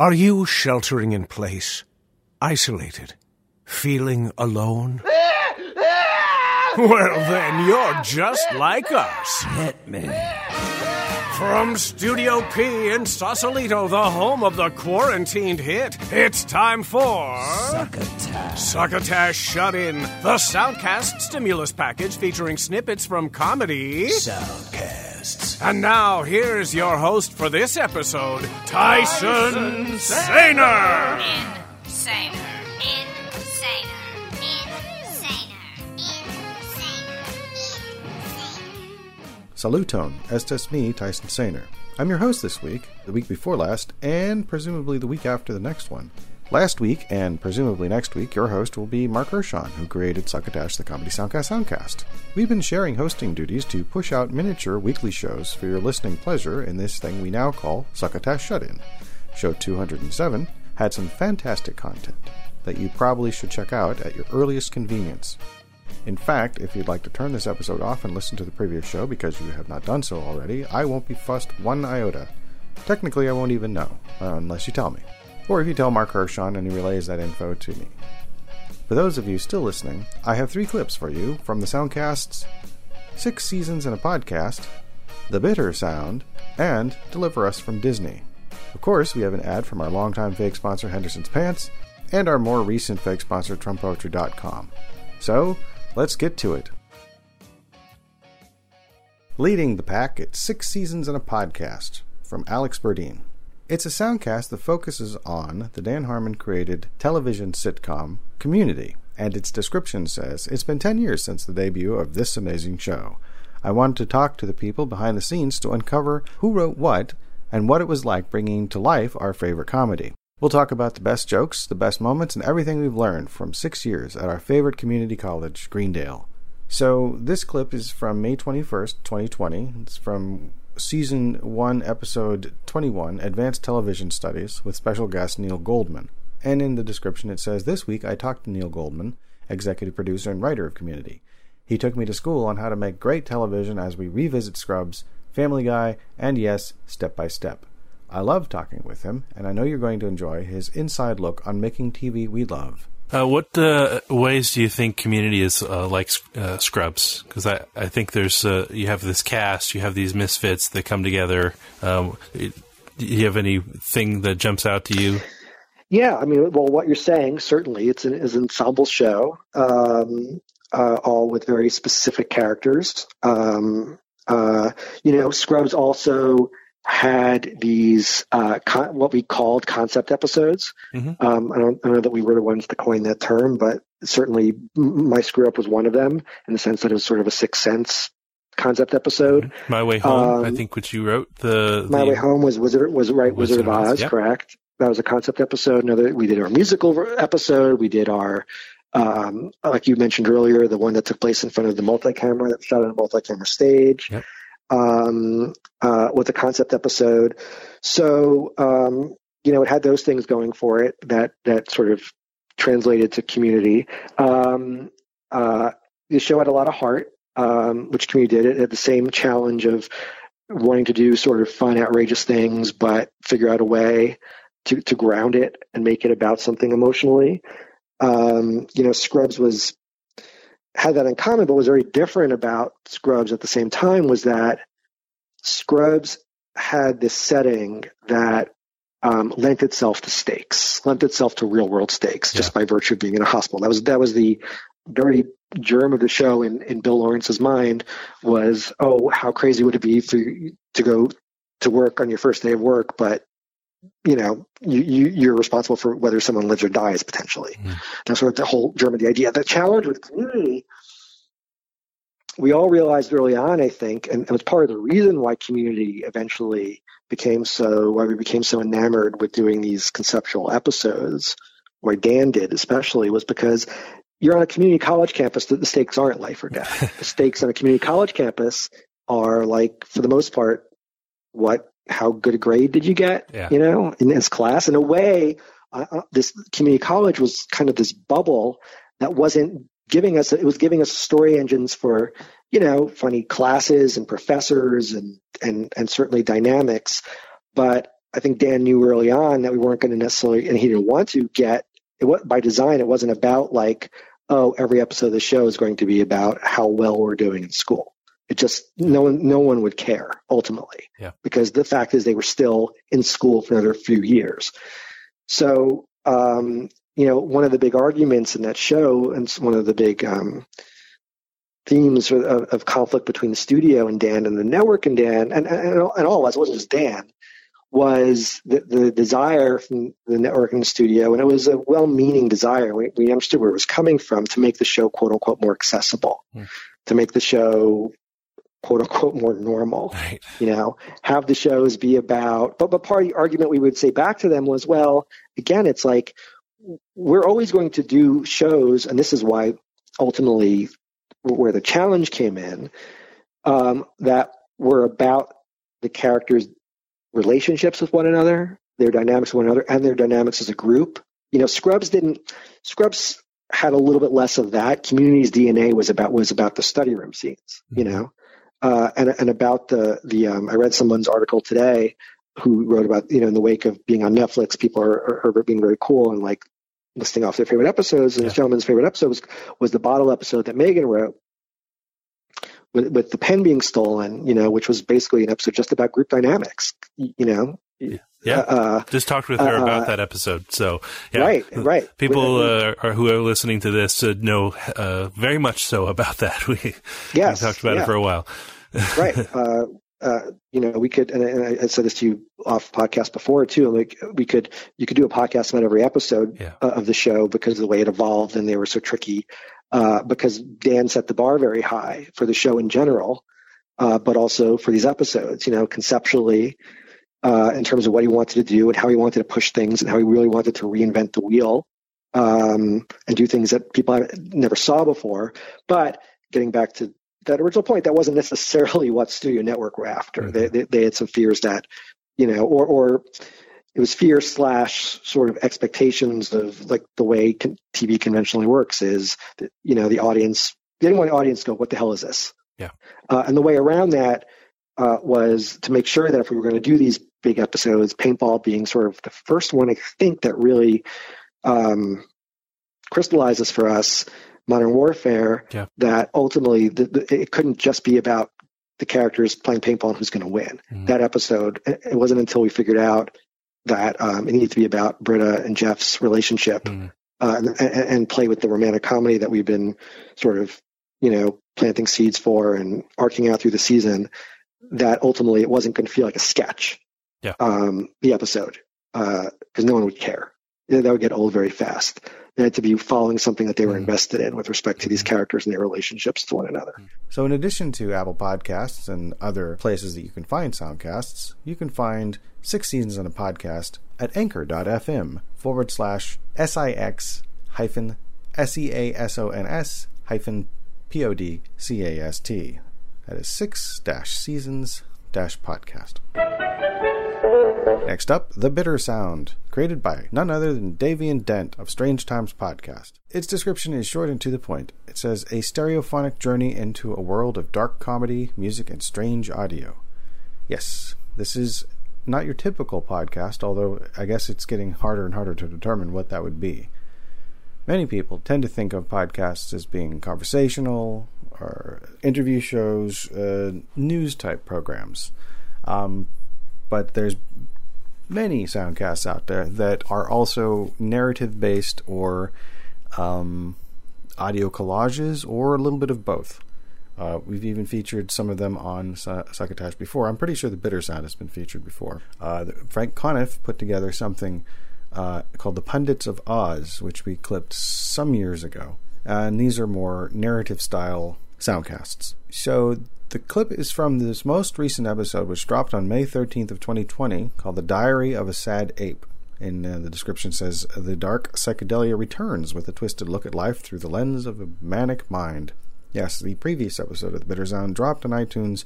Are you sheltering in place, isolated, feeling alone? well, then you're just like us. Hit me. From Studio P in Sausalito, the home of the quarantined hit, it's time for. Succotash. Succotash Shut In, the Soundcast stimulus package featuring snippets from comedy. Soundcasts. And now, here's your host for this episode, Tyson Sainer. Insaner. Insaner. Insaner. Saluton, estes me, Tyson Sainer. I'm your host this week, the week before last, and presumably the week after the next one. Last week, and presumably next week, your host will be Mark Hershon, who created Succotash the Comedy Soundcast Soundcast. We've been sharing hosting duties to push out miniature weekly shows for your listening pleasure in this thing we now call Succotash Shut In. Show 207 had some fantastic content that you probably should check out at your earliest convenience. In fact, if you'd like to turn this episode off and listen to the previous show because you have not done so already, I won't be fussed one iota. Technically, I won't even know, uh, unless you tell me. Or if you tell Mark Hershon and he relays that info to me. For those of you still listening, I have three clips for you from the Soundcasts Six Seasons in a Podcast, The Bitter Sound, and Deliver Us from Disney. Of course, we have an ad from our longtime fake sponsor, Henderson's Pants, and our more recent fake sponsor, TrumpPoetry.com. So, let's get to it. Leading the pack, it's Six Seasons in a Podcast from Alex Burdine. It's a soundcast that focuses on the Dan Harmon created television sitcom Community, and its description says it's been 10 years since the debut of this amazing show. I wanted to talk to the people behind the scenes to uncover who wrote what and what it was like bringing to life our favorite comedy. We'll talk about the best jokes, the best moments, and everything we've learned from six years at our favorite community college, Greendale. So, this clip is from May 21st, 2020. It's from Season 1, Episode 21, Advanced Television Studies, with special guest Neil Goldman. And in the description it says, This week I talked to Neil Goldman, executive producer and writer of Community. He took me to school on how to make great television as we revisit Scrubs, Family Guy, and yes, Step by Step. I love talking with him, and I know you're going to enjoy his inside look on making TV we love. Uh, what uh, ways do you think Community is uh, like uh, Scrubs? Because I, I think there's uh, you have this cast, you have these misfits that come together. Um, do you have anything that jumps out to you? Yeah, I mean, well, what you're saying certainly it's an, is an ensemble show, um, uh, all with very specific characters. Um, you know, Scrubs also had these uh, con- what we called concept episodes. Mhm. Um, I, don't, I don't know that we were the ones to coin that term, but certainly my screw up was one of them in the sense that it was sort of a sixth sense concept episode. My Way Home, I Um, think, which you wrote the, My the Way Home was Wizard was right Wizard, Wizard of Oz, correct? That was a concept episode. Another we did our musical episode. We did our um, like you mentioned earlier, the one that took place in front of the multi-camera that shot on a multi-camera stage. Yep. Um, uh, with the concept episode. So um, you know, it had those things going for it that that sort of translated to community. Um, uh, the show had a lot of heart, um, which community did. It had the same challenge of wanting to do sort of fun, outrageous things, but figure out a way to, to ground it and make it about something emotionally. Um, you know, Scrubs was had that in common, but was very different about Scrubs at the same time was that Scrubs had this setting that um, lent itself to stakes, lent itself to real world stakes, just by virtue of being in a hospital. That was that was the very germ of the show in, in Bill Lawrence's mind was, oh, how crazy would it be for you to go to work on your first day of work, but you know, you, you you're responsible for whether someone lives or dies potentially. That's sort of the whole germ of the idea. The challenge with community, we all realized early on, I think, and it was part of the reason why community eventually became so why we became so enamored with doing these conceptual episodes, why Dan did especially, was because you're on a community college campus that the stakes aren't life or death. the stakes on a community college campus are like, for the most part, what, how good a grade did you get? Yeah. You know, in this class. In a way, uh, uh, this community college was kind of this bubble that wasn't giving us, it was giving us story engines for, you know, funny classes and professors and, and, and certainly dynamics. But I think Dan knew early on that we weren't going to necessarily, and he didn't want to get it. Was, by design, it wasn't about like, oh, every episode of the show is going to be about how well we're doing in school. It just no one no one would care ultimately, Yeah. because the fact is they were still in school for another few years. So um, you know, one of the big arguments in that show, and one of the big um, themes of, of conflict between the studio and Dan and the network and Dan, and, and, and all of us, it wasn't just Dan, was the, the desire from the network and the studio, and it was a well meaning desire. We, we understood where it was coming from to make the show, quote unquote, more accessible, Hmm. to make the show, quote unquote, more normal Right. you know, have the shows be about. But but part of the argument we would say back to them was, well, again, it's like we're always going to do shows, and this is why ultimately where the challenge came in, um, that were about the characters' relationships with one another, their dynamics with one another, and their dynamics as a group. You know, Scrubs didn't. Scrubs had a little bit less of that. Community's DNA was about was about the study room scenes. You know, uh, and and about the the um, I read someone's article today who wrote about you know in the wake of being on Netflix, people are, are, are being very cool and like listing off their favorite episodes. And Yeah. this gentleman's favorite episode was, was the bottle episode that Megan wrote with with the pen being stolen. You know, which was basically an episode just about group dynamics. You know, Yeah. uh, Just talked with her uh, about that episode. So, yeah. right, right. People With- uh, are, who are listening to this uh, know uh, very much so about that. We, yes, we talked about yeah. it for a while. right. Uh, you know, we could, and, and I- I said this to you off podcast before too. Like, we could, you could do a podcast about every episode Yeah. uh, of the show because of the way it evolved and they were so tricky. Uh, because Dan set the bar very high for the show in general, uh, but also for these episodes. You know, conceptually, uh, in terms of what he wanted to do and how he wanted to push things and how he really wanted to reinvent the wheel um, and do things that people never saw before. But getting back to that original point, that wasn't necessarily what Studio Network were after. Mhm. They, they they had some fears that, you know, or or it was fear slash sort of expectations of like the way con- TV conventionally works is that you know the audience, the anyone audience go, what the hell is this? Yeah. Uh, and the way around that uh, was to make sure that if we were going to do these big episodes, paintball being sort of the first one, I think that really um, crystallizes for us modern warfare Yeah. that ultimately the, the, it couldn't just be about the characters playing paintball and who's going to win. Mhm. That episode, it wasn't until we figured out that um, it needed to be about Britta and Jeff's relationship Mhm. uh, and, and, and play with the romantic comedy that we've been sort of, you know, planting seeds for and arcing out through the season. That ultimately it wasn't going to feel like a sketch. Yeah. Um, the episode, because no one would care. That would get old very fast. It had to be following something that they were Mhm. invested in with respect to these characters and their relationships to one another. So, in addition to Apple Podcasts and other places that you can find soundcasts, you can find six seasons on a podcast at anchor.fm forward slash SIX hyphen SEASONS hyphen PODCAST. That is six dash seasons dash podcast. Next up, The Bitter Sound, created by none other than Davian Dent of Strange Times Podcast. Its description is short and to the point. It says, A stereophonic journey into a world of dark comedy, music, and strange audio. Yes, this is not your typical podcast, although I guess it's getting harder and harder to determine what that would be. Many people tend to think of podcasts as being conversational or interview shows, uh, news type programs. Um, but there's many soundcasts out there that are also narrative based or um, audio collages or a little bit of both. Uh, we've even featured some of them on Succotash before. I'm pretty sure the Bitter Sound has been featured before. Uh, Frank Conniff put together something uh, called The Pundits of Oz, which we clipped some years ago. and these are more narrative style soundcasts. So the clip is from this most recent episode, which dropped on May 13th of 2020, called "The Diary of a Sad Ape." And uh, the description says, "The dark psychedelia returns with a twisted look at life through the lens of a manic mind." Yes, the previous episode of the Bitter Zone dropped on iTunes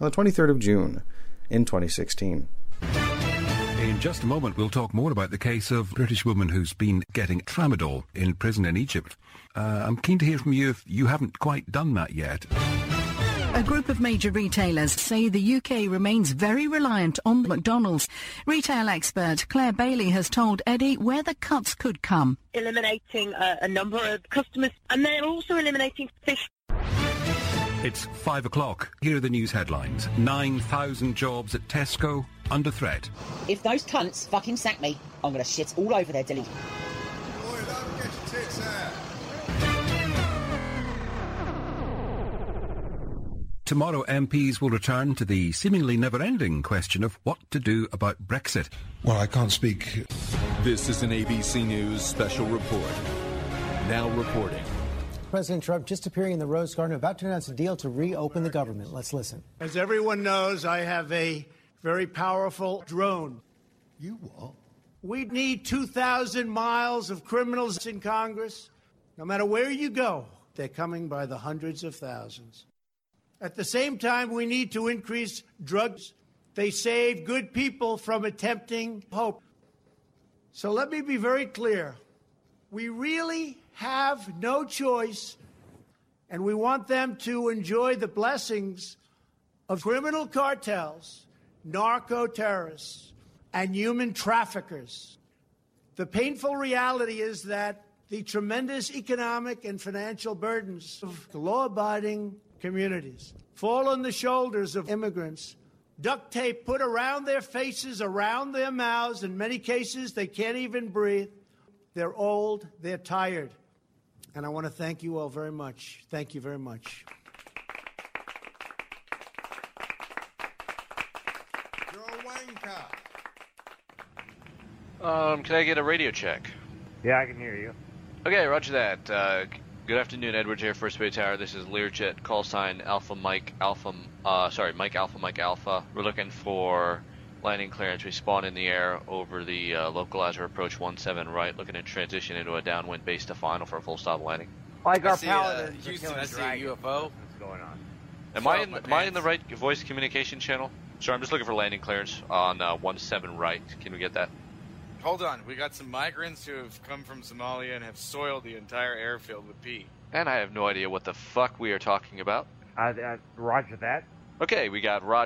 on the 23rd of June in 2016. In just a moment, we'll talk more about the case of British woman who's been getting tramadol in prison in Egypt. Uh, I'm keen to hear from you if you haven't quite done that yet. A A group of major retailers say the UK remains very reliant on McDonald's. Retail expert Claire Bailey has told Eddie where the cuts could come. Eliminating a, a number of customers and they're also eliminating fish. It's five o'clock. Here are the news headlines. 9,000 jobs at Tesco under threat. If those cunts fucking sack me, I'm going to shit all over their dilly. Tomorrow, MPs will return to the seemingly never-ending question of what to do about Brexit. Well, I can't speak. This is an ABC News special report. Now reporting. President Trump just appearing in the Rose Garden, about to announce a deal to reopen the government. Let's listen. As everyone knows, I have a very powerful drone. You what? We need 2,000 miles of criminals in Congress. No matter where you go, they're coming by the hundreds of thousands. At the same time, we need to increase drugs. They save good people from attempting hope. So let me be very clear. We really have no choice, and we want them to enjoy the blessings of criminal cartels, narco terrorists, and human traffickers. The painful reality is that the tremendous economic and financial burdens of law abiding communities fall on the shoulders of immigrants. Duct tape put around their faces, around their mouths. In many cases, they can't even breathe. They're old, they're tired. And I want to thank you all very much. Thank you very much. You're a wanker. Um, can I get a radio check? Yeah, I can hear you. Okay, roger that. Uh, good afternoon, Edwards here, First Bay Tower. This is Learjet, call sign Alpha Mike Alpha, uh, sorry, Mike Alpha Mike Alpha. We're looking for landing clearance. We spawn in the air over the uh, localizer approach 17 right, looking to transition into a downwind base to final for a full stop landing. Like I our see, paladins. uh, are Houston, killing I see a. UFO. What's going on? Am I in, am I in the right voice communication channel? Sure, I'm just looking for landing clearance on uh, 17 right. Can we get that? Hold on, we got some migrants who have come from Somalia and have soiled the entire airfield with pee. And I have no idea what the fuck we are talking about. Uh, uh, roger that. Okay, we got Rod